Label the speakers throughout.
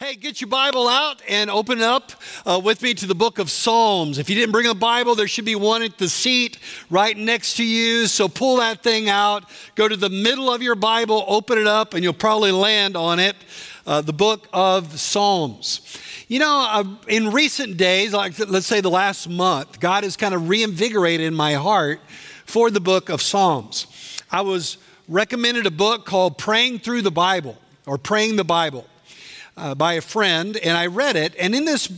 Speaker 1: Hey, get your Bible out and open up uh, with me to the book of Psalms. If you didn't bring a Bible, there should be one at the seat right next to you. So pull that thing out, go to the middle of your Bible, open it up, and you'll probably land on it uh, the book of Psalms. You know, uh, in recent days, like let's say the last month, God has kind of reinvigorated my heart for the book of Psalms. I was recommended a book called Praying Through the Bible or Praying the Bible uh, by a friend, and I read it. And in this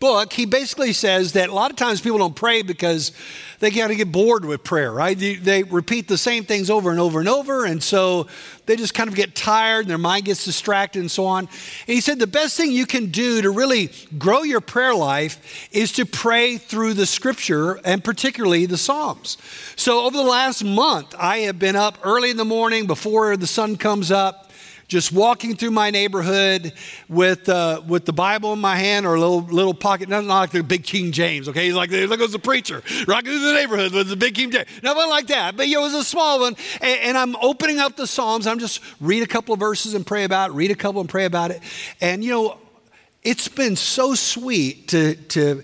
Speaker 1: book, he basically says that a lot of times people don't pray because they kind of get bored with prayer, right? They, they, repeat the same things over and over and over, and so they just kind of get tired and their mind gets distracted and so on. And he said the best thing you can do to really grow your prayer life is to pray through the scripture and particularly the Psalms. So over the last month, I have been up early in the morning before the sun comes up just walking through my neighborhood with, uh, with the Bible in my hand or a little, little pocket, not, not like the big King James, okay? He's like, look, goes the preacher, rocking through the neighborhood with the big King James. Nothing like that, but it was a small one. And, and I'm opening up the Psalms. I'm just read a couple of verses and pray about it, read a couple and pray about it. And, you know, it's been so sweet to, to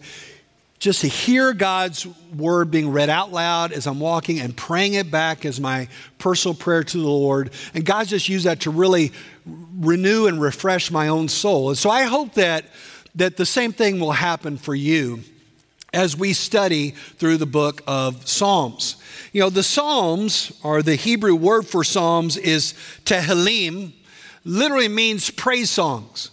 Speaker 1: just to hear God's word being read out loud as I'm walking and praying it back as my personal prayer to the Lord. And God just used that to really renew and refresh my own soul. And so I hope that, that the same thing will happen for you as we study through the book of Psalms. You know, the Psalms, or the Hebrew word for Psalms, is Tehillim, literally means praise songs.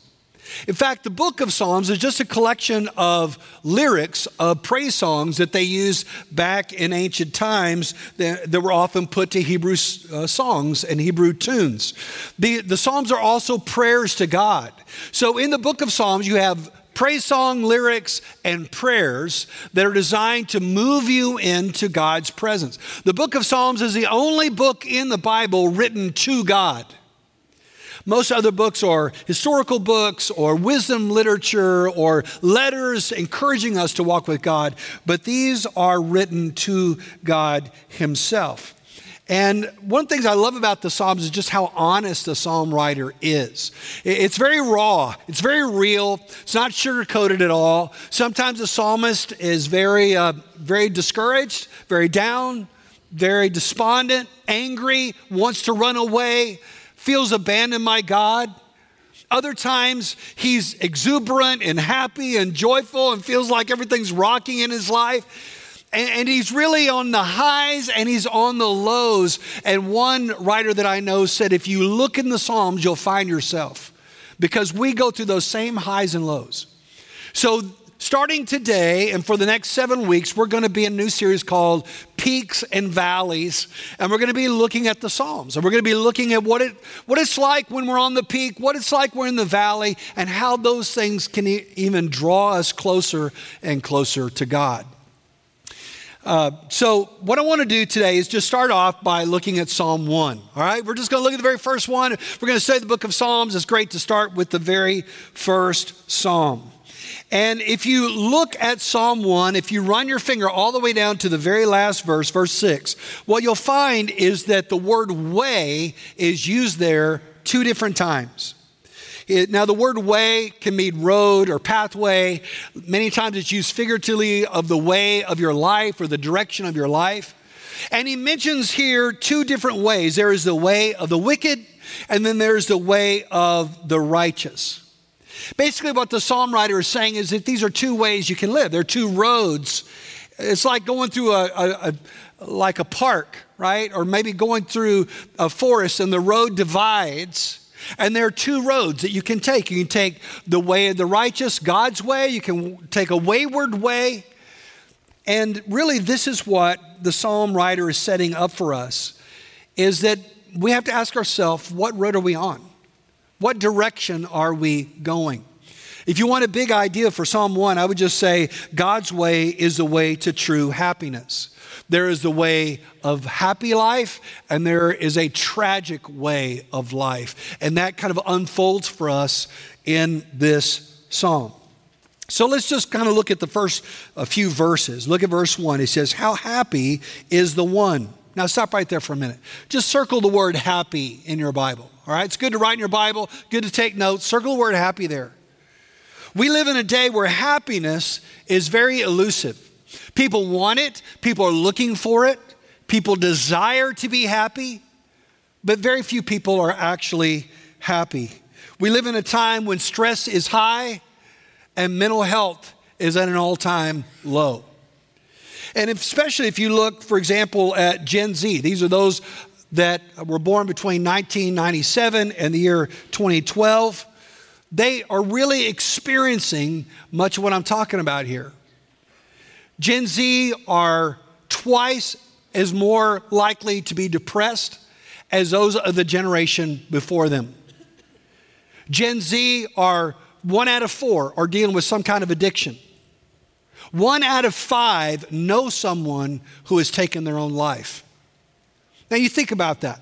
Speaker 1: In fact, the book of Psalms is just a collection of lyrics of praise songs that they used back in ancient times that, that were often put to Hebrew uh, songs and Hebrew tunes. The, the Psalms are also prayers to God. So in the book of Psalms, you have praise song lyrics and prayers that are designed to move you into God's presence. The book of Psalms is the only book in the Bible written to God. Most other books are historical books or wisdom literature or letters encouraging us to walk with God, but these are written to God Himself. And one of the things I love about the Psalms is just how honest the psalm writer is. It's very raw, it's very real, it's not sugar coated at all. Sometimes the psalmist is very, uh, very discouraged, very down, very despondent, angry, wants to run away feels abandoned by God. Other times, he's exuberant and happy and joyful and feels like everything's rocking in his life. And, and, he's really on the highs and he's on the lows. And one writer that I know said, if you look in the Psalms, you'll find yourself because we go through those same highs and lows. So Starting today and for the next seven weeks, we're going to be in a new series called Peaks and Valleys. And we're going to be looking at the Psalms. And we're going to be looking at what, it, what it's like when we're on the peak, what it's like we're in the valley, and how those things can e- even draw us closer and closer to God. Uh, so, what I want to do today is just start off by looking at Psalm 1. All right, we're just going to look at the very first one. We're going to study the book of Psalms. It's great to start with the very first Psalm. And if you look at Psalm 1, if you run your finger all the way down to the very last verse, verse 6, what you'll find is that the word way is used there two different times. It, now, the word way can mean road or pathway. Many times it's used figuratively of the way of your life or the direction of your life. And he mentions here two different ways there is the way of the wicked, and then there's the way of the righteous. Basically, what the psalm writer is saying is that these are two ways you can live. There are two roads. It's like going through a, a, a like a park, right? Or maybe going through a forest and the road divides. And there are two roads that you can take. You can take the way of the righteous, God's way. You can take a wayward way. And really, this is what the psalm writer is setting up for us is that we have to ask ourselves, what road are we on? What direction are we going? If you want a big idea for Psalm 1, I would just say God's way is the way to true happiness. There is the way of happy life, and there is a tragic way of life. And that kind of unfolds for us in this psalm. So let's just kind of look at the first a few verses. Look at verse 1. It says, How happy is the one. Now stop right there for a minute. Just circle the word happy in your Bible. All right, it's good to write in your Bible, good to take notes. Circle the word happy there. We live in a day where happiness is very elusive. People want it, people are looking for it, people desire to be happy, but very few people are actually happy. We live in a time when stress is high and mental health is at an all time low. And especially if you look, for example, at Gen Z, these are those that were born between 1997 and the year 2012. They are really experiencing much of what I'm talking about here. Gen Z are twice as more likely to be depressed as those of the generation before them. Gen Z are one out of four are dealing with some kind of addiction. One out of five know someone who has taken their own life. Now you think about that.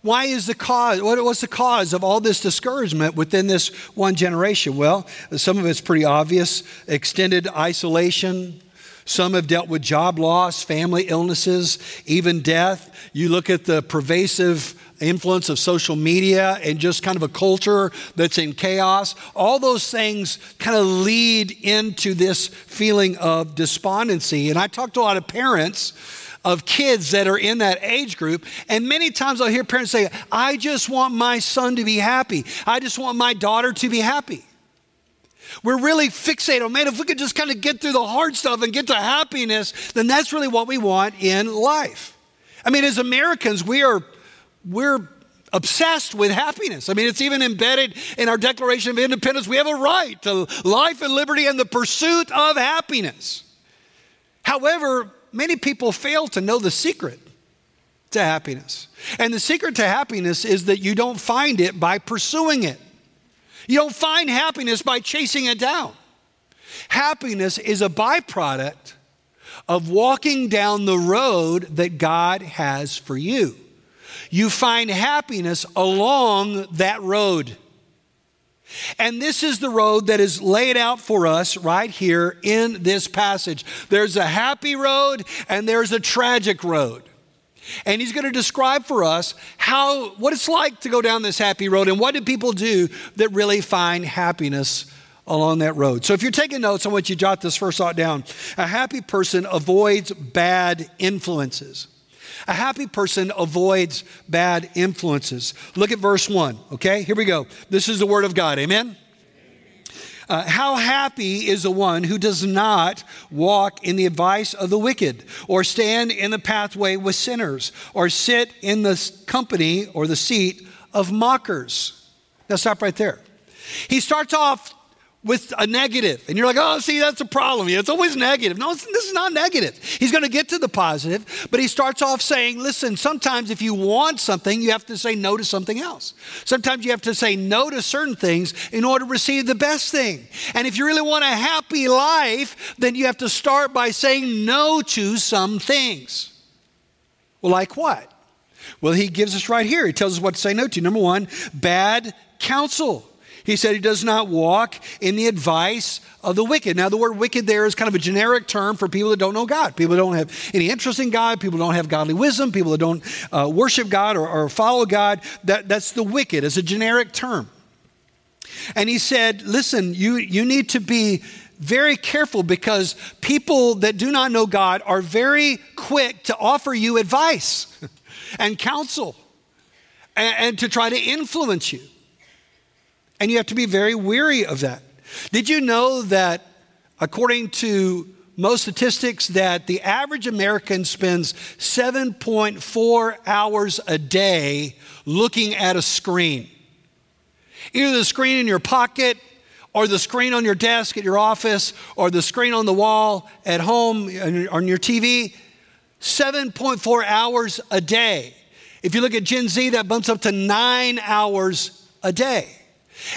Speaker 1: Why is the cause, what was the cause of all this discouragement within this one generation? Well, some of it's pretty obvious extended isolation. Some have dealt with job loss, family illnesses, even death. You look at the pervasive influence of social media and just kind of a culture that's in chaos, all those things kind of lead into this feeling of despondency. And I talk to a lot of parents of kids that are in that age group. And many times I'll hear parents say, I just want my son to be happy. I just want my daughter to be happy. We're really fixated on, man, if we could just kind of get through the hard stuff and get to happiness, then that's really what we want in life. I mean, as Americans, we are we're obsessed with happiness. I mean, it's even embedded in our Declaration of Independence. We have a right to life and liberty and the pursuit of happiness. However, many people fail to know the secret to happiness. And the secret to happiness is that you don't find it by pursuing it, you don't find happiness by chasing it down. Happiness is a byproduct of walking down the road that God has for you you find happiness along that road. And this is the road that is laid out for us right here in this passage. There's a happy road and there's a tragic road. And he's going to describe for us how what it's like to go down this happy road and what do people do that really find happiness along that road. So if you're taking notes, I want you to jot this first thought down. A happy person avoids bad influences. A happy person avoids bad influences. Look at verse 1, okay? Here we go. This is the word of God. Amen? Uh, how happy is the one who does not walk in the advice of the wicked, or stand in the pathway with sinners, or sit in the company or the seat of mockers. Now, stop right there. He starts off with a negative. And you're like, oh, see, that's a problem. It's always negative. No, this is not negative. He's going to get to the positive, but he starts off saying, listen, sometimes if you want something, you have to say no to something else. Sometimes you have to say no to certain things in order to receive the best thing. And if you really want a happy life, then you have to start by saying no to some things. Well, like what? Well, he gives us right here. He tells us what to say no to. Number one, bad counsel. He said he does not walk in the advice of the wicked. Now, the word wicked there is kind of a generic term for people that don't know God. People that don't have any interest in God, people don't have godly wisdom, people that don't uh, worship God or, or follow God. That, that's the wicked as a generic term. And he said, listen, you, you need to be very careful because people that do not know God are very quick to offer you advice and counsel and, and to try to influence you. And you have to be very weary of that. Did you know that according to most statistics that the average American spends 7.4 hours a day looking at a screen? Either the screen in your pocket or the screen on your desk at your office or the screen on the wall at home on your TV. 7.4 hours a day. If you look at Gen Z, that bumps up to nine hours a day.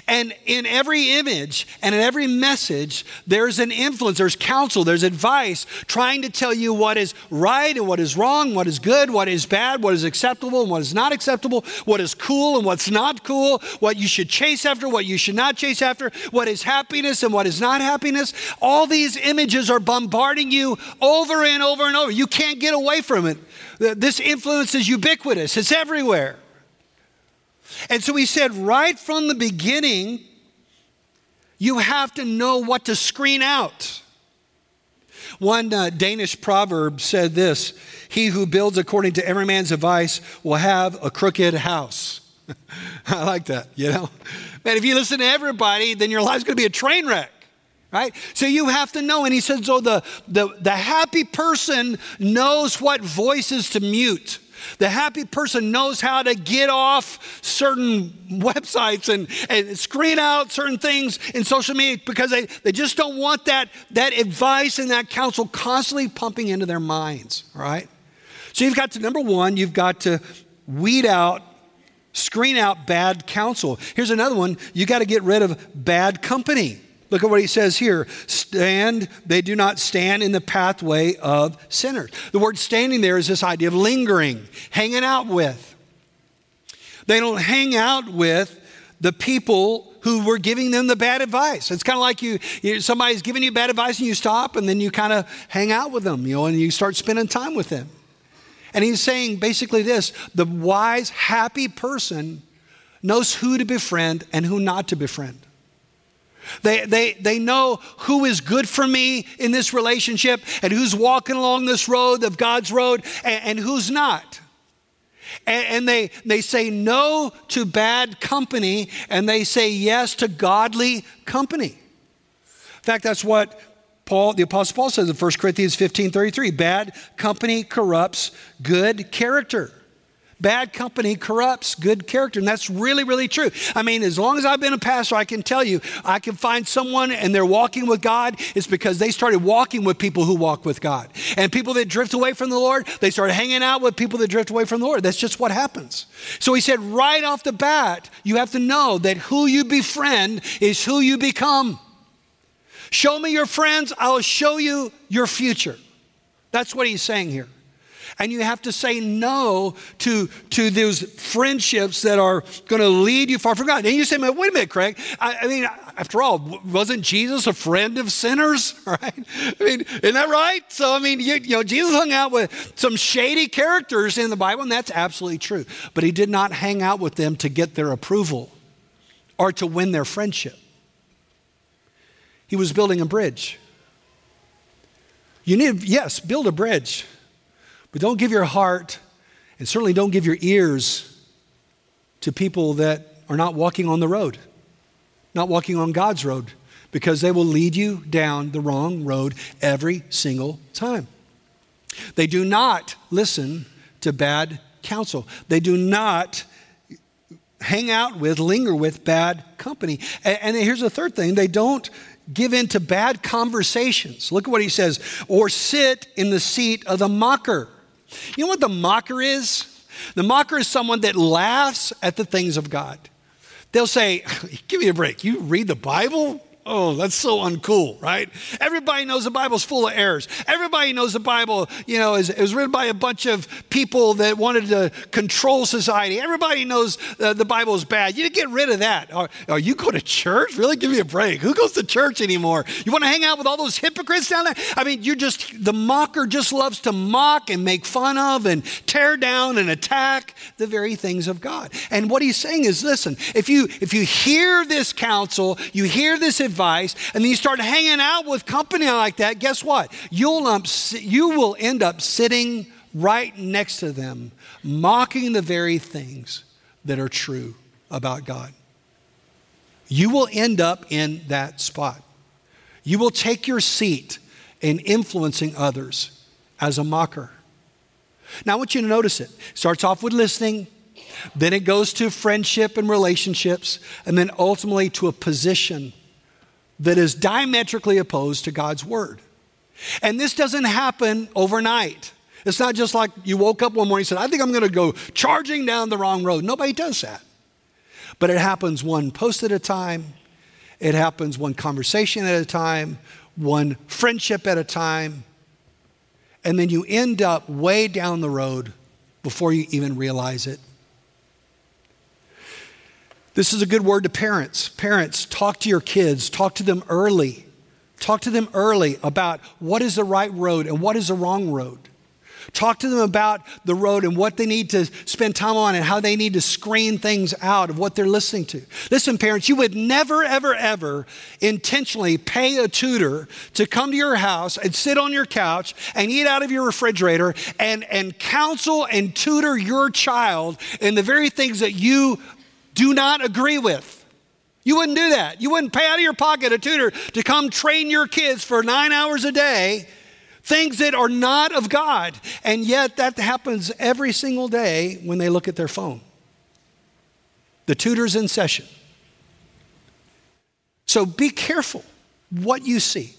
Speaker 1: And in every image and in every message, there's an influence, there's counsel, there's advice trying to tell you what is right and what is wrong, what is good, what is bad, what is acceptable and what is not acceptable, what is cool and what's not cool, what you should chase after, what you should not chase after, what is happiness and what is not happiness. All these images are bombarding you over and over and over. You can't get away from it. This influence is ubiquitous, it's everywhere. And so he said, right from the beginning, You have to know what to screen out. One uh, Danish proverb said this He who builds according to every man's advice will have a crooked house. I like that, you know? Man, if you listen to everybody, then your life's gonna be a train wreck right? So you have to know. And he said, so the, the, the happy person knows what voices to mute. The happy person knows how to get off certain websites and, and screen out certain things in social media because they, they just don't want that, that advice and that counsel constantly pumping into their minds, right? So you've got to, number one, you've got to weed out, screen out bad counsel. Here's another one you got to get rid of bad company. Look at what he says here. Stand, they do not stand in the pathway of sinners. The word standing there is this idea of lingering, hanging out with. They don't hang out with the people who were giving them the bad advice. It's kind of like you, you, somebody's giving you bad advice and you stop and then you kind of hang out with them, you know, and you start spending time with them. And he's saying basically this the wise, happy person knows who to befriend and who not to befriend. They, they, they know who is good for me in this relationship and who's walking along this road of God's road and, and who's not. And, and they, they say no to bad company and they say yes to godly company. In fact, that's what Paul, the Apostle Paul says in 1 Corinthians 15 33 bad company corrupts good character. Bad company corrupts good character. And that's really, really true. I mean, as long as I've been a pastor, I can tell you, I can find someone and they're walking with God. It's because they started walking with people who walk with God. And people that drift away from the Lord, they started hanging out with people that drift away from the Lord. That's just what happens. So he said, right off the bat, you have to know that who you befriend is who you become. Show me your friends, I'll show you your future. That's what he's saying here. And you have to say no to, to those friendships that are going to lead you far from God. And you say, wait a minute, Craig. I, I, mean, after all, wasn't Jesus a friend of sinners? Right? I mean, isn't that right? So, I mean, you, you know, Jesus hung out with some shady characters in the Bible, and that's absolutely true. But he did not hang out with them to get their approval or to win their friendship. He was building a bridge. You need, yes, build a bridge. But don't give your heart, and certainly don't give your ears to people that are not walking on the road, not walking on God's road, because they will lead you down the wrong road every single time. They do not listen to bad counsel. They do not hang out with, linger with bad company. And, here's the third thing they don't give in to bad conversations. Look at what he says or sit in the seat of the mocker. You know what the mocker is? The mocker is someone that laughs at the things of God. They'll say, Give me a break. You read the Bible? Oh, that's so uncool, right? Everybody knows the Bible's full of errors. Everybody knows the Bible, you know, is, is written by a bunch of people that wanted to control society. Everybody knows uh, the Bible is bad. You get rid of that. Or, or, you go to church? Really? Give me a break. Who goes to church anymore? You want to hang out with all those hypocrites down there? I mean, you're just, the mocker just loves to mock and make fun of and tear down and attack the very things of God. And what he's saying is, listen, if you, if you hear this counsel, you hear this advice, advice, and then you start hanging out with company like that, guess what? You'll um, you will end up sitting right next to them, mocking the very things that are true about God. You will end up in that spot. You will take your seat in influencing others as a mocker. Now, I want you to notice it. Starts off with listening, then it goes to friendship and relationships, and then ultimately to a position that is diametrically opposed to God's word. And this doesn't happen overnight. It's not just like you woke up one morning and said, I think I'm going to go charging down the wrong road. Nobody does that. But it happens one post at a time, it happens one conversation at a time, one friendship at a time, and then you end up way down the road before you even realize it. This is a good word to parents. Parents, talk to your kids, talk to them early. Talk to them early about what is the right road and what is the wrong road. Talk to them about the road and what they need to spend time on and how they need to screen things out of what they're listening to. Listen, parents, you would never, ever, ever intentionally pay a tutor to come to your house and sit on your couch and eat out of your refrigerator and, and counsel and tutor your child in the very things that you do not agree with. You wouldn't do that. You wouldn't pay out of your pocket a tutor to come train your kids for nine hours a day things that are not of God. And yet that happens every single day when they look at their phone. The tutor's in session. So be careful what you see.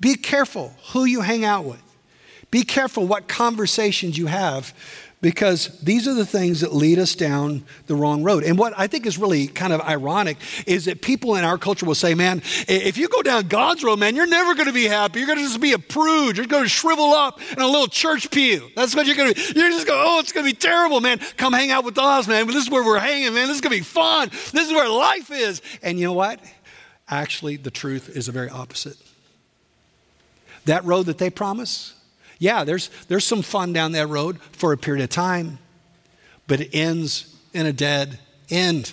Speaker 1: Be careful who you hang out with. Be careful what conversations you have because these are the things that lead us down the wrong road. And what I think is really kind of ironic is that people in our culture will say, man, if you go down God's road, man, you're never going to be happy. You're going to just be a prude. You're going to shrivel up in a little church pew. That's what you're going to be. You're just going, oh, it's going to be terrible, man. Come hang out with us, man. This is where we're hanging, man. This is going to be fun. This is where life is. And you know what? Actually, the truth is the very opposite. That road that they promise, yeah, there's, there's some fun down that road for a period of time, but it ends in a dead end.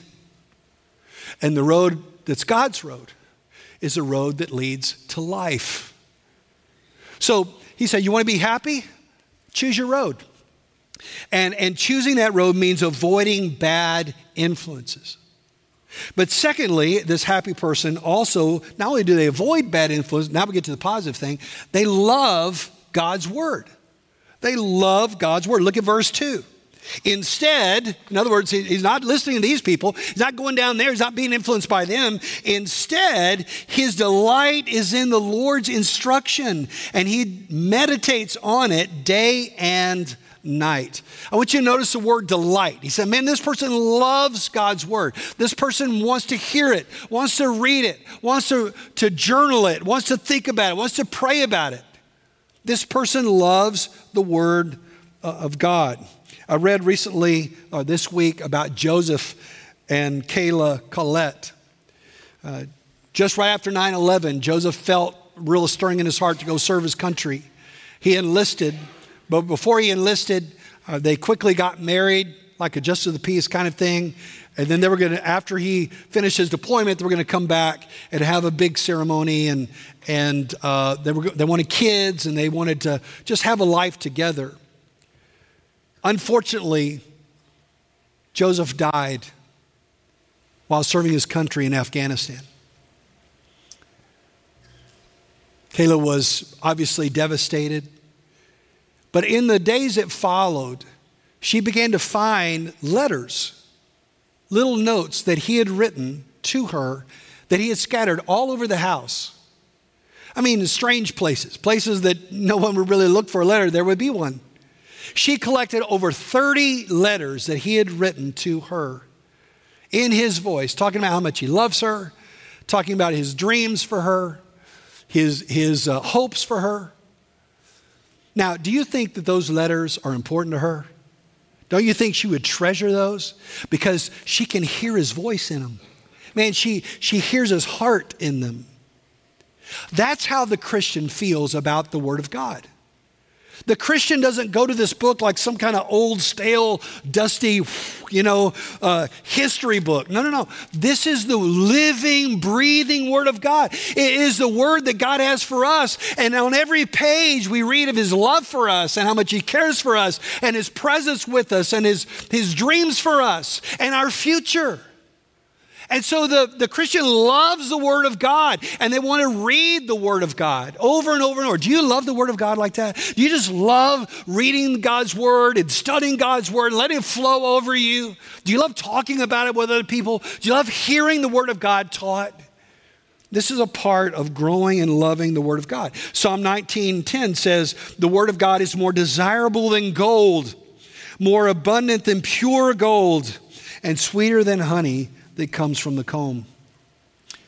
Speaker 1: And the road that's God's road is a road that leads to life. So he said, You want to be happy? Choose your road. And, and choosing that road means avoiding bad influences. But secondly, this happy person also, not only do they avoid bad influence, now we get to the positive thing, they love God's word. They love God's word. Look at verse 2. Instead, in other words, he's not listening to these people. He's not going down there. He's not being influenced by them. Instead, his delight is in the Lord's instruction, and he meditates on it day and night. I want you to notice the word delight. He said, Man, this person loves God's word. This person wants to hear it, wants to read it, wants to, to journal it, wants to think about it, wants to pray about it. This person loves the Word uh, of God. I read recently, or uh, this week, about Joseph and Kayla Collette. Uh, just right after 9 11, Joseph felt real stirring in his heart to go serve his country. He enlisted, but before he enlisted, uh, they quickly got married, like a just of the peace kind of thing. And then they were going to, after he finished his deployment, they were going to come back and have a big ceremony. And, and uh, they, were, they wanted kids and they wanted to just have a life together. Unfortunately, Joseph died while serving his country in Afghanistan. Kayla was obviously devastated. But in the days that followed, she began to find letters little notes that he had written to her that he had scattered all over the house. I mean, in strange places, places that no one would really look for a letter, there would be one. She collected over 30 letters that he had written to her in his voice, talking about how much he loves her, talking about his dreams for her, his, his uh, hopes for her. Now, do you think that those letters are important to her? Don't you think she would treasure those? Because she can hear his voice in them. Man, she, she hears his heart in them. That's how the Christian feels about the Word of God. The Christian doesn't go to this book like some kind of old, stale, dusty, you know, uh, history book. No, no, no. This is the living, breathing Word of God. It is the Word that God has for us. And on every page, we read of His love for us and how much He cares for us and His presence with us and His, his dreams for us and our future. And so the, the Christian loves the Word of God and they want to read the Word of God over and over and over. Do you love the Word of God like that? Do you just love reading God's Word and studying God's Word and letting it flow over you? Do you love talking about it with other people? Do you love hearing the Word of God taught? This is a part of growing and loving the Word of God. Psalm 19:10 says, "The Word of God is more desirable than gold, more abundant than pure gold, and sweeter than honey that comes from the comb.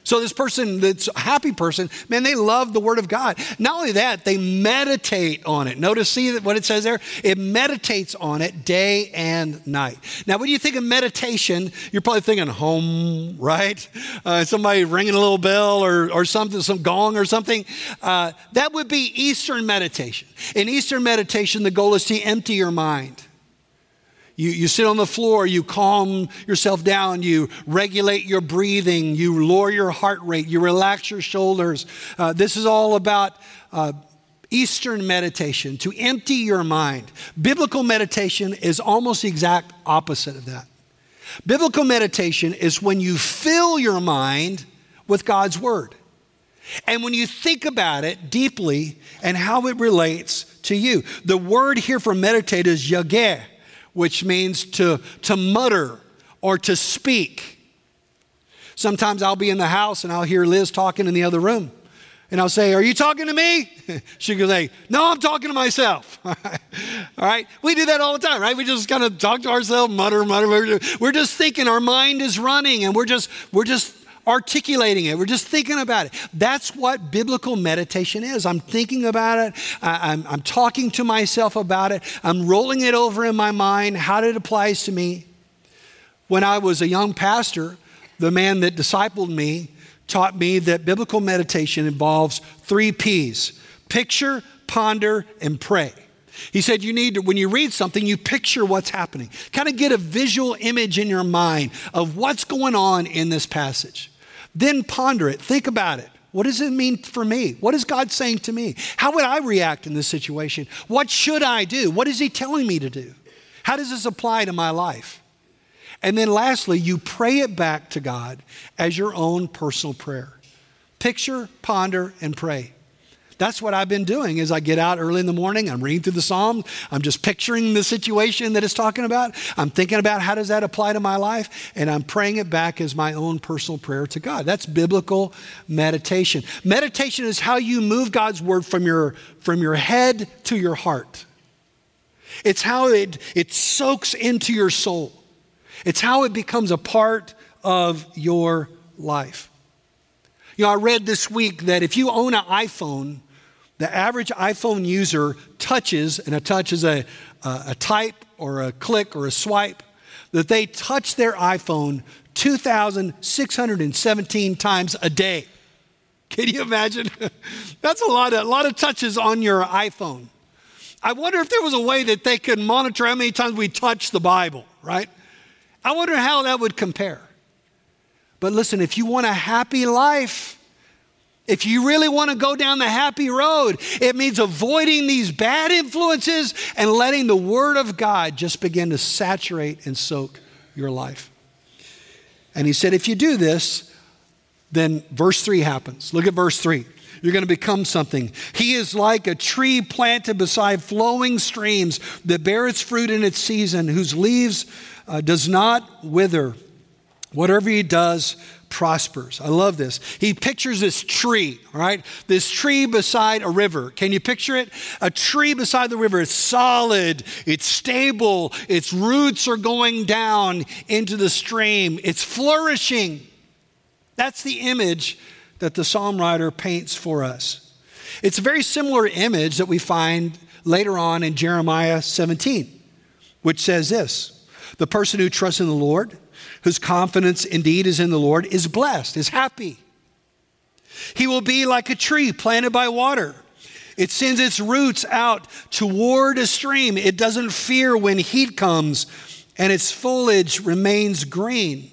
Speaker 1: So this person that's a happy person, man, they love the word of God. Not only that, they meditate on it. Notice, see what it says there? It meditates on it day and night. Now, when you think of meditation, you're probably thinking home, right? Uh, somebody ringing a little bell or, or something, some gong or something. Uh, that would be Eastern meditation. In Eastern meditation, the goal is to empty your mind. You, you sit on the floor, you calm yourself down, you regulate your breathing, you lower your heart rate, you relax your shoulders. Uh, this is all about uh, Eastern meditation, to empty your mind. Biblical meditation is almost the exact opposite of that. Biblical meditation is when you fill your mind with God's Word. And when you think about it deeply and how it relates to you, the word here for meditate is yageh which means to, to mutter or to speak. Sometimes I'll be in the house and I'll hear Liz talking in the other room. And I'll say, Are you talking to me? She goes, say, No, I'm talking to myself. all right? We do that all the time, right? We just kind of talk to ourselves, mutter, mutter, mutter. We're just thinking our mind is running and we're just, we're just articulating it. We're just thinking about it. That's what biblical meditation is. I'm thinking about it. I, am I'm talking to myself about it. I'm rolling it over in my mind, how it applies to me. When I was a young pastor, the man that discipled me taught me that biblical meditation involves three P's picture, ponder, and pray. He said, You need to, when you read something, you picture what's happening. Kind of get a visual image in your mind of what's going on in this passage. Then ponder it, think about it. What does it mean for me? What is God saying to me? How would I react in this situation? What should I do? What is He telling me to do? How does this apply to my life? And then lastly, you pray it back to God as your own personal prayer. Picture, ponder, and pray. That's what I've been doing as I get out early in the morning. I'm reading through the Psalms. I'm just picturing the situation that it's talking about. I'm thinking about how does that apply to my life, and I'm praying it back as my own personal prayer to God. That's biblical meditation. Meditation is how you move God's word from your, from your head to your heart. It's how it, it soaks into your soul. It's how it becomes a part of your life. You know, I read this week that if you own an iPhone, the average iPhone user touches, and a touch is a, a, a type or a click or a swipe, that they touch their iPhone 2,617 times a day. Can you imagine? That's a lot, of, a lot of touches on your iPhone. I wonder if there was a way that they could monitor how many times we touch the Bible, right? I wonder how that would compare. But listen, if you want a happy life, if you really want to go down the happy road, it means avoiding these bad influences and letting the Word of God just begin to saturate and soak your life. And he said, if you do this, then verse 3 happens. Look at verse 3. You're going to become something. He is like a tree planted beside flowing streams that bear its fruit in its season, whose leaves uh, does not wither. Whatever he does prospers. I love this. He pictures this tree, right? This tree beside a river. Can you picture it? A tree beside the river. It's solid, it's stable, its roots are going down into the stream, it's flourishing. That's the image that the psalm writer paints for us. It's a very similar image that we find later on in Jeremiah 17, which says this The person who trusts in the Lord, whose confidence indeed is in the Lord is blessed, is happy. He will be like a tree planted by water. It sends its roots out toward a stream. It doesn't fear when heat comes, and its foliage remains green.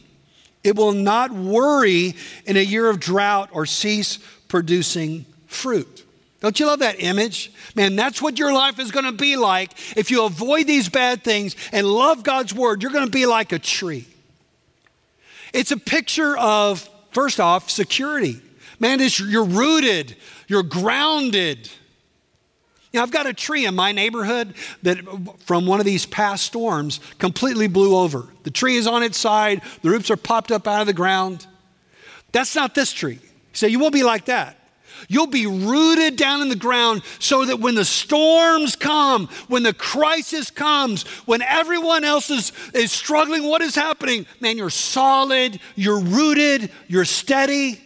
Speaker 1: It will not worry in a year of drought or cease producing fruit. Don't you love that image? Man, that's what your life is going to be like. If you avoid these bad things and love God's word, you're going to be like a tree. It's a picture of, first off, security. Man, this, you're rooted, you're grounded. You know, I've got a tree in my neighborhood that from one of these past storms completely blew over. The tree is on its side, the roots are popped up out of the ground. That's not this tree. So you won't be like that. You'll be rooted down in the ground so that when the storms come, when the crisis comes, when everyone else is, is struggling, what is happening? Man, you're solid, you're rooted, you're steady.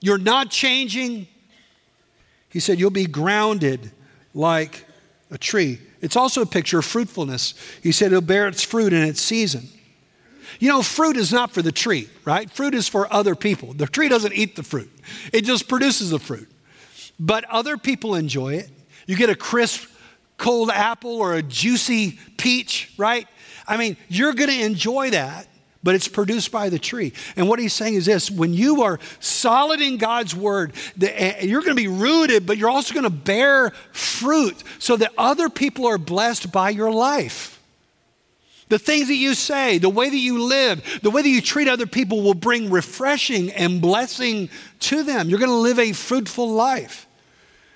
Speaker 1: You're not changing. He said, You'll be grounded like a tree. It's also a picture of fruitfulness. He said, It'll bear its fruit in its season. You know, fruit is not for the tree, right? Fruit is for other people. The tree doesn't eat the fruit, it just produces the fruit. But other people enjoy it. You get a crisp, cold apple or a juicy peach, right? I mean, you're going to enjoy that but it's produced by the tree. And what he's saying is this when you are solid in God's word, eh, you're going to be rooted, but you're also going to bear fruit so that other people are blessed by your life. The things that you say, the way that you live, the way that you treat other people will bring refreshing and blessing to them. You're going to live a fruitful life.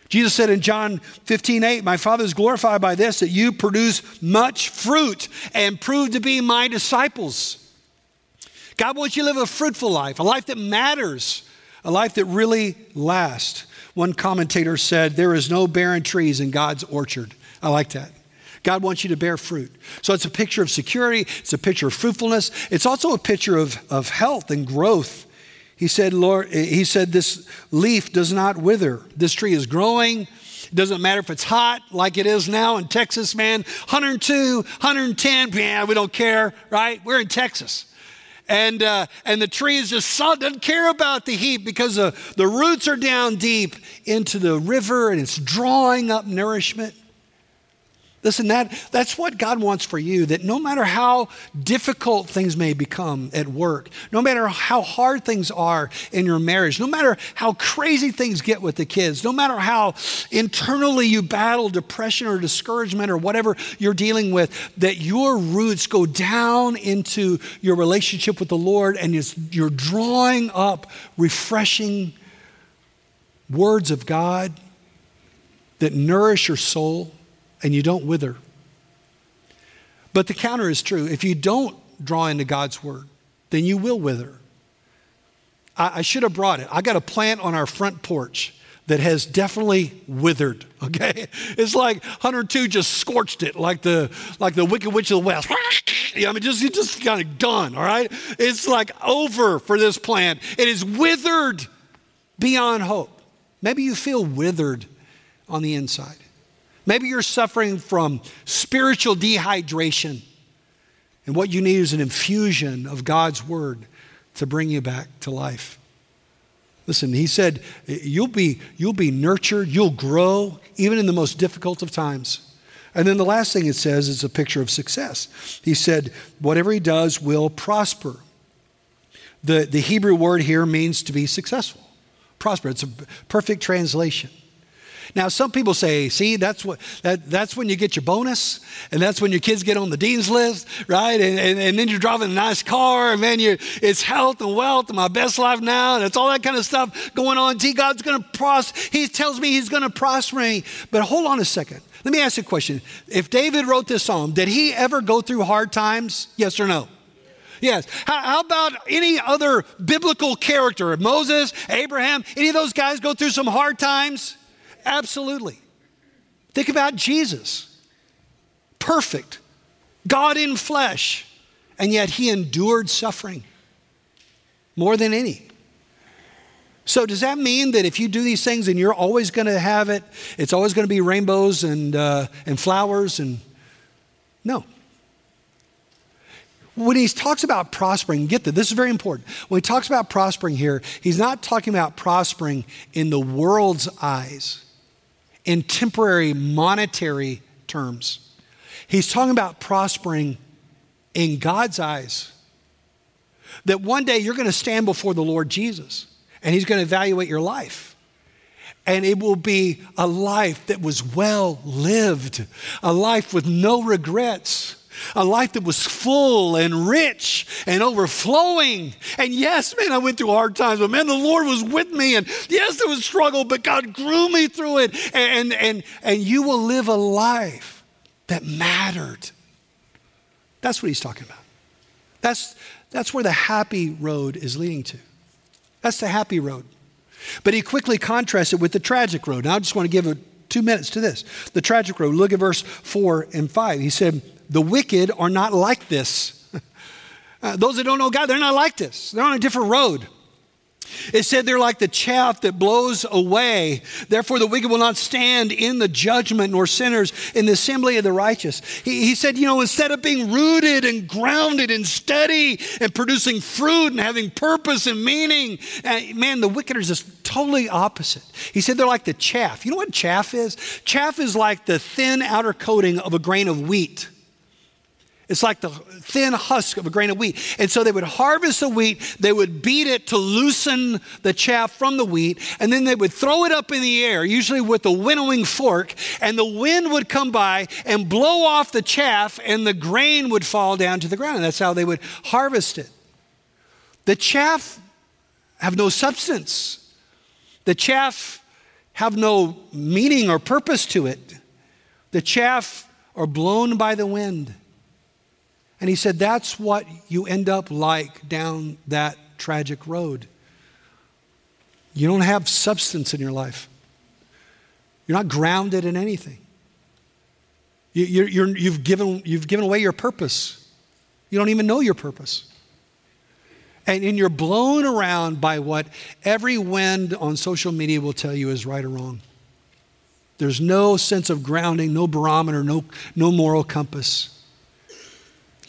Speaker 1: Jesus said in John 15, 8, My Father is glorified by this, that you produce much fruit and prove to be my disciples. God wants you to live a fruitful life, a life that matters, a life that really lasts. One commentator said, There is no barren trees in God's orchard. I like that. God wants you to bear fruit. So it's a picture of security, it's a picture of fruitfulness, it's also a picture of, of health and growth. He said, Lord, he said, This leaf does not wither. This tree is growing. It doesn't matter if it's hot like it is now in Texas, man. 102, 110, yeah, we don't care, right? We're in Texas and uh, and the tree is just solid, doesn't care about the heat because the, the roots are down deep into the river and it's drawing up nourishment. Listen, that, that's what God wants for you, that no matter how difficult things may become at work, no matter how hard things are in your marriage, no matter how crazy things get with the kids, no matter how internally you battle depression or discouragement or whatever you're dealing with, that your roots go down into your relationship with the Lord and you're drawing up refreshing words of God that nourish your soul and you don't wither. But the counter is true. If you don't draw into God's word, then you will wither. I, I should have brought it. I got a plant on our front porch that has definitely withered. Okay, it's like 102 just scorched it, like the like the Wicked Witch of the West. I mean, just just kind of done. All right, it's like over for this plant. It is withered beyond hope. Maybe you feel withered on the inside. Maybe you're suffering from spiritual dehydration, and what you need is an infusion of God's word to bring you back to life. Listen, he said, you'll be, you'll be nurtured, you'll grow, even in the most difficult of times. And then the last thing it says is a picture of success. He said, whatever he does will prosper. The, the Hebrew word here means to be successful, prosper. It's a perfect translation. Now, some people say, see, that's, what, that, that's when you get your bonus, and that's when your kids get on the dean's list, right? And, and, and then you're driving a nice car, and man, you, it's health and wealth and my best life now, and it's all that kind of stuff going on. See, God's going to prosper. He tells me He's going to prosper me. But hold on a second. Let me ask you a question. If David wrote this psalm, did he ever go through hard times? Yes or no? Yes. How, how, about any other biblical character? Moses, Abraham, any of those guys go through some hard times? Absolutely. Think about Jesus. Perfect. God in flesh. And yet he endured suffering more than any. So, does that mean that if you do these things and you're always going to have it, it's always going to be rainbows and, uh, and flowers? And no. When he talks about prospering, get that, this is very important. When he talks about prospering here, he's not talking about prospering in the world's eyes in temporary monetary terms. He's talking about prospering in God's eyes. That one day you're going to stand before the Lord Jesus and he's going to evaluate your life. And it will be a life that was well lived, a life with no regrets a life that was full and rich and overflowing. And yes, man, I went through hard times, but man, the Lord was with me. And yes, there was struggle, but God grew me through it. And, and, and you will live a life that mattered. That's what he's talking about. That's, that's where the happy road is leading to. That's the happy road. But he quickly contrasts it with the tragic road. Now, I just want to give a, two minutes to this. The tragic road. Look at verse 4 and 5. He said, the wicked are not like this. uh, those that don't know God, they're not like this. They're on a different road. It said they're like the chaff that blows away. Therefore, the wicked will not stand in the judgment, nor sinners in the assembly of the righteous. He, he said, you know, instead of being rooted and grounded and steady and producing fruit and having purpose and meaning, uh, man, the wicked are just totally opposite. He said they're like the chaff. You know what chaff is? Chaff is like the thin outer coating of a grain of wheat. It's like the thin husk of a grain of wheat. And so they would harvest the wheat, they would beat it to loosen the chaff from the wheat, and then they would throw it up in the air, usually with a winnowing fork, and the wind would come by and blow off the chaff, and the grain would fall down to the ground. And that's how they would harvest it. The chaff have no substance. The chaff have no meaning or purpose to it. The chaff are blown by the wind. And he said, That's what you end up like down that tragic road. You don't have substance in your life, you're not grounded in anything. You, you've, given, you've given away your purpose. You don't even know your purpose. And, and you're blown around by what every wind on social media will tell you is right or wrong. There's no sense of grounding, no barometer, no, no moral compass.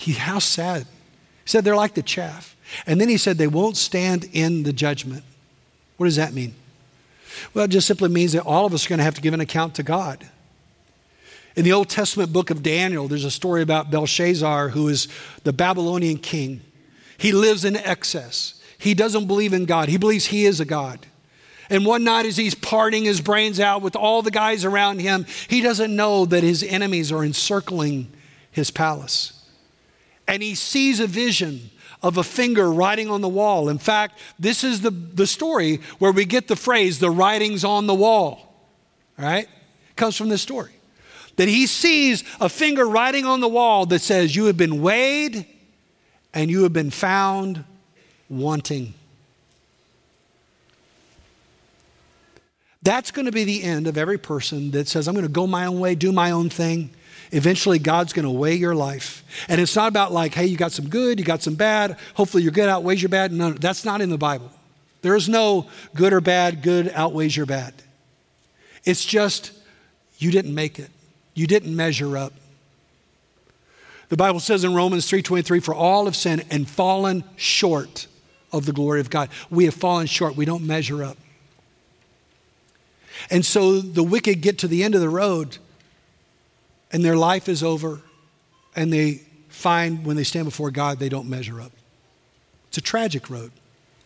Speaker 1: He, how sad. He said they're like the chaff. And then he said they won't stand in the judgment. What does that mean? Well, it just simply means that all of us are going to have to give an account to God. In the Old Testament book of Daniel, there's a story about Belshazzar, who is the Babylonian king. He lives in excess. He doesn't believe in God, he believes he is a God. And one night, as he's parting his brains out with all the guys around him, he doesn't know that his enemies are encircling his palace and he sees a vision of a finger writing on the wall. In fact, this is the, the story where we get the phrase, the writing's on the wall. All right? Comes from this story. That he sees a finger writing on the wall that says, You have been weighed and you have been found wanting. That's going to be the end of every person that says, I'm going to go my own way, do my own thing. Eventually, God's going to weigh your life. And it's not about like, hey, you got some good, you got some bad. Hopefully, your good outweighs your bad. No, that's not in the Bible. There is no good or bad, good outweighs your bad. It's just you didn't make it, you didn't measure up. The Bible says in Romans 3:23 for all have sinned and fallen short of the glory of God. We have fallen short. We don't measure up. And so the wicked get to the end of the road and their life is over, and they find when they stand before God, they don't measure up. It's a tragic road.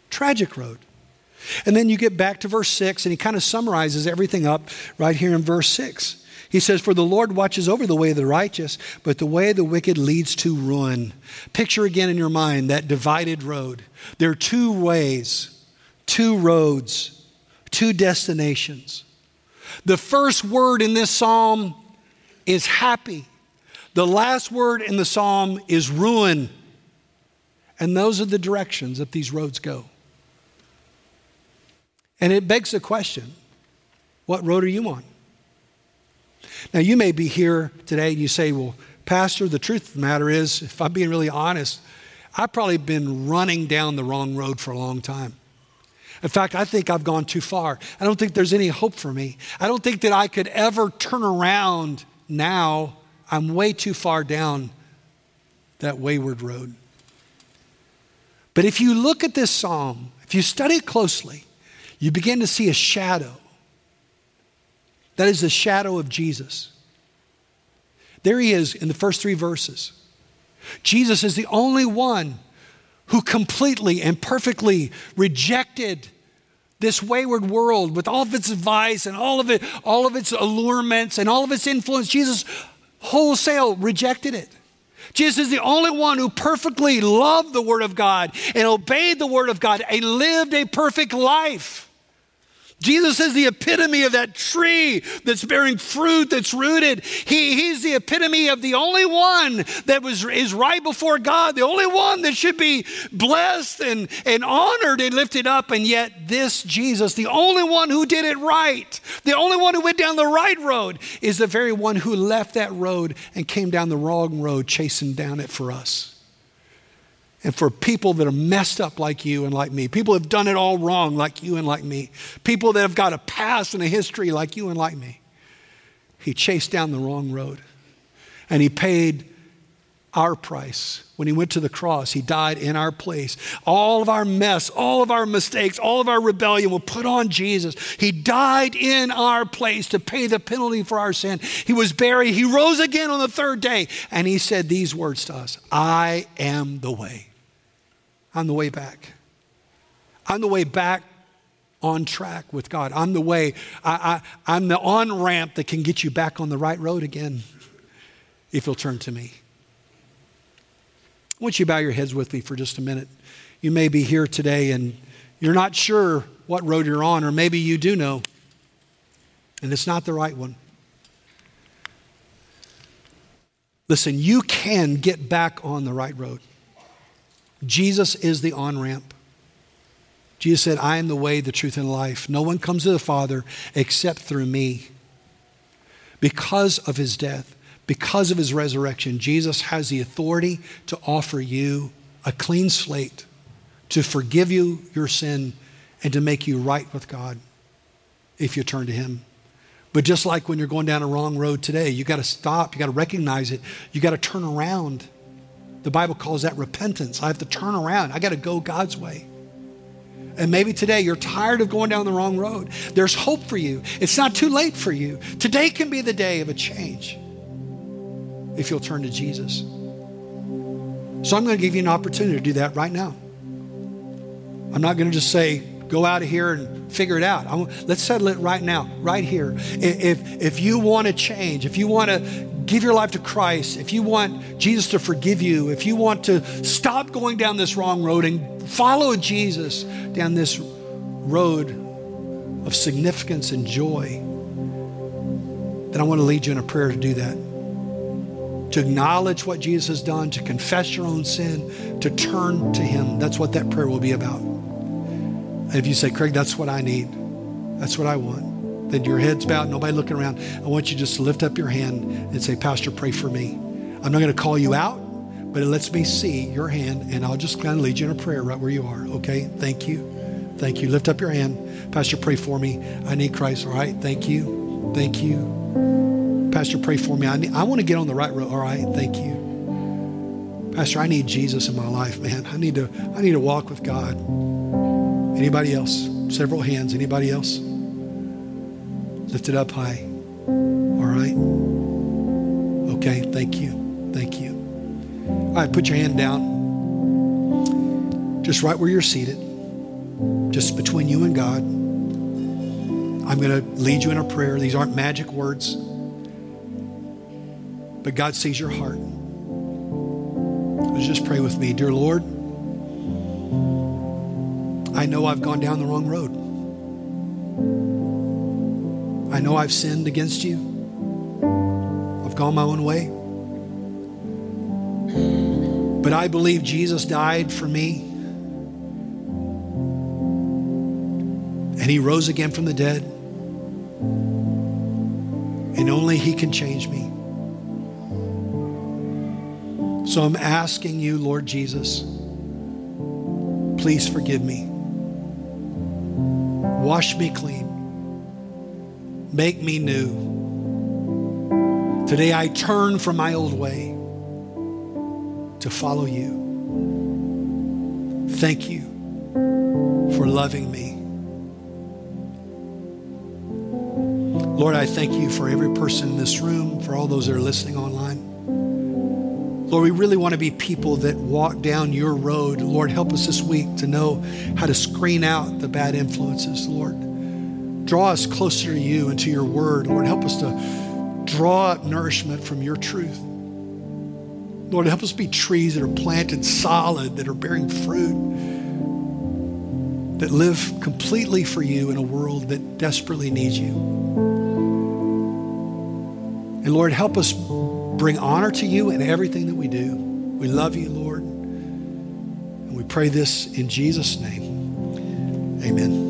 Speaker 1: Tragic road. And then you get back to verse 6, and he kind of summarizes everything up right here in verse 6. He says, For the Lord watches over the way of the righteous, but the way of the wicked leads to ruin. Picture again in your mind that divided road. There are two ways, two roads, two destinations. The first word in this psalm is happy. The last word in the psalm is ruin. And those are the directions that these roads go. And it begs the question what road are you on? Now, you may be here today and you say, well, Pastor, the truth of the matter is, if I'm being really honest, I've probably been running down the wrong road for a long time. In fact, I think I've gone too far. I don't think there's any hope for me. I don't think that I could ever turn around now I'm way too far down that wayward road. But if you look at this psalm, if you study it closely, you begin to see a shadow. That is the shadow of Jesus. There he is in the first three verses. Jesus is the only one who completely and perfectly rejected this wayward world with all of its advice and all of it, all of its allurements and all of its influence, Jesus wholesale rejected it. Jesus is the only one who perfectly loved the Word of God and obeyed the Word of God and lived a perfect life. Jesus is the epitome of that tree that's bearing fruit, that's rooted. He, he's the epitome of the only one that was, is right before God, the only one that should be blessed and, and honored and lifted up. And yet, this Jesus, the only one who did it right, the only one who went down the right road, is the very one who left that road and came down the wrong road, chasing down it for us. And for people that are messed up like you and like me, people have done it all wrong like you and like me, people that have got a past and a history like you and like me. He chased down the wrong road and he paid our price. When he went to the cross, he died in our place. All of our mess, all of our mistakes, all of our rebellion were put on Jesus. He died in our place to pay the penalty for our sin. He was buried. He rose again on the third day. And he said these words to us I am the way. I'm the way back. I'm the way back on track with God. I'm the way, I, I, I'm the on ramp that can get you back on the right road again if you'll turn to me. I want you to bow your heads with me for just a minute. You may be here today and you're not sure what road you're on, or maybe you do know, and it's not the right one. Listen, you can get back on the right road. Jesus is the on ramp. Jesus said, I am the way, the truth, and life. No one comes to the Father except through me. Because of his death, because of his resurrection, Jesus has the authority to offer you a clean slate, to forgive you your sin, and to make you right with God if you turn to him. But just like when you're going down a wrong road today, you got to stop, you got to recognize it, you got to turn around. The Bible calls that repentance. I have to turn around, I got to go God's way. And maybe today you're tired of going down the wrong road. There's hope for you. It's not too late for you. Today can be the day of a change if you'll turn to Jesus. So I'm going to give you an opportunity to do that right now. I'm not going to just say, go out of here and figure it out. I'm, let's settle it right now, right here. If, if you want to change, if you want to give your life to Christ, if you want Jesus to forgive you, if you want to stop going down this wrong road and follow Jesus down this road of significance and joy, then I want to lead you in a prayer to do that to acknowledge what Jesus has done, to confess your own sin, to turn to Him. That's what that prayer will be about. And if you say, Craig, that's what I need, that's what I want, then your head's bowed, nobody looking around. I want you just to lift up your hand and say, Pastor, pray for me. I'm not going to call you out, but it lets me see your hand, and I'll just kind of lead you in a prayer right where you are, okay? Thank you. Thank you. Lift up your hand. Pastor, pray for me. I need Christ. All right. Thank you. Thank you. Pastor, pray for me. I, need, I want to get on the right road. All right, thank you. Pastor, I need Jesus in my life, man. I need to, I need to walk with God. Anybody else? Several hands. Anybody else? Lift it up high. All right. Okay, thank you. Thank you. All right, put your hand down. Just right where you're seated. Just between you and God. I'm going to lead you in a prayer. These aren't magic words. But God sees your heart. just pray with me. Dear Lord, I know I've gone down the wrong road. I know I've sinned against you. I've gone my own way. But I believe Jesus died for me. And he rose again from the dead. And only he can change me. So I'm asking you, Lord Jesus, please forgive me. Wash me clean. Make me new. Today I turn from my old way to follow you. Thank you for loving me. Lord, I thank you for every person in this room, for all those that are listening online. Lord, we really want to be people that walk down your road. Lord, help us this week to know how to screen out the bad influences, Lord. Draw us closer to you and to your word. Lord, help us to draw up nourishment from your truth. Lord, help us be trees that are planted solid, that are bearing fruit, that live completely for you in a world that desperately needs you. And Lord, help us bring honor to you in everything that we do. We love you, Lord. And we pray this in Jesus' name. Amen.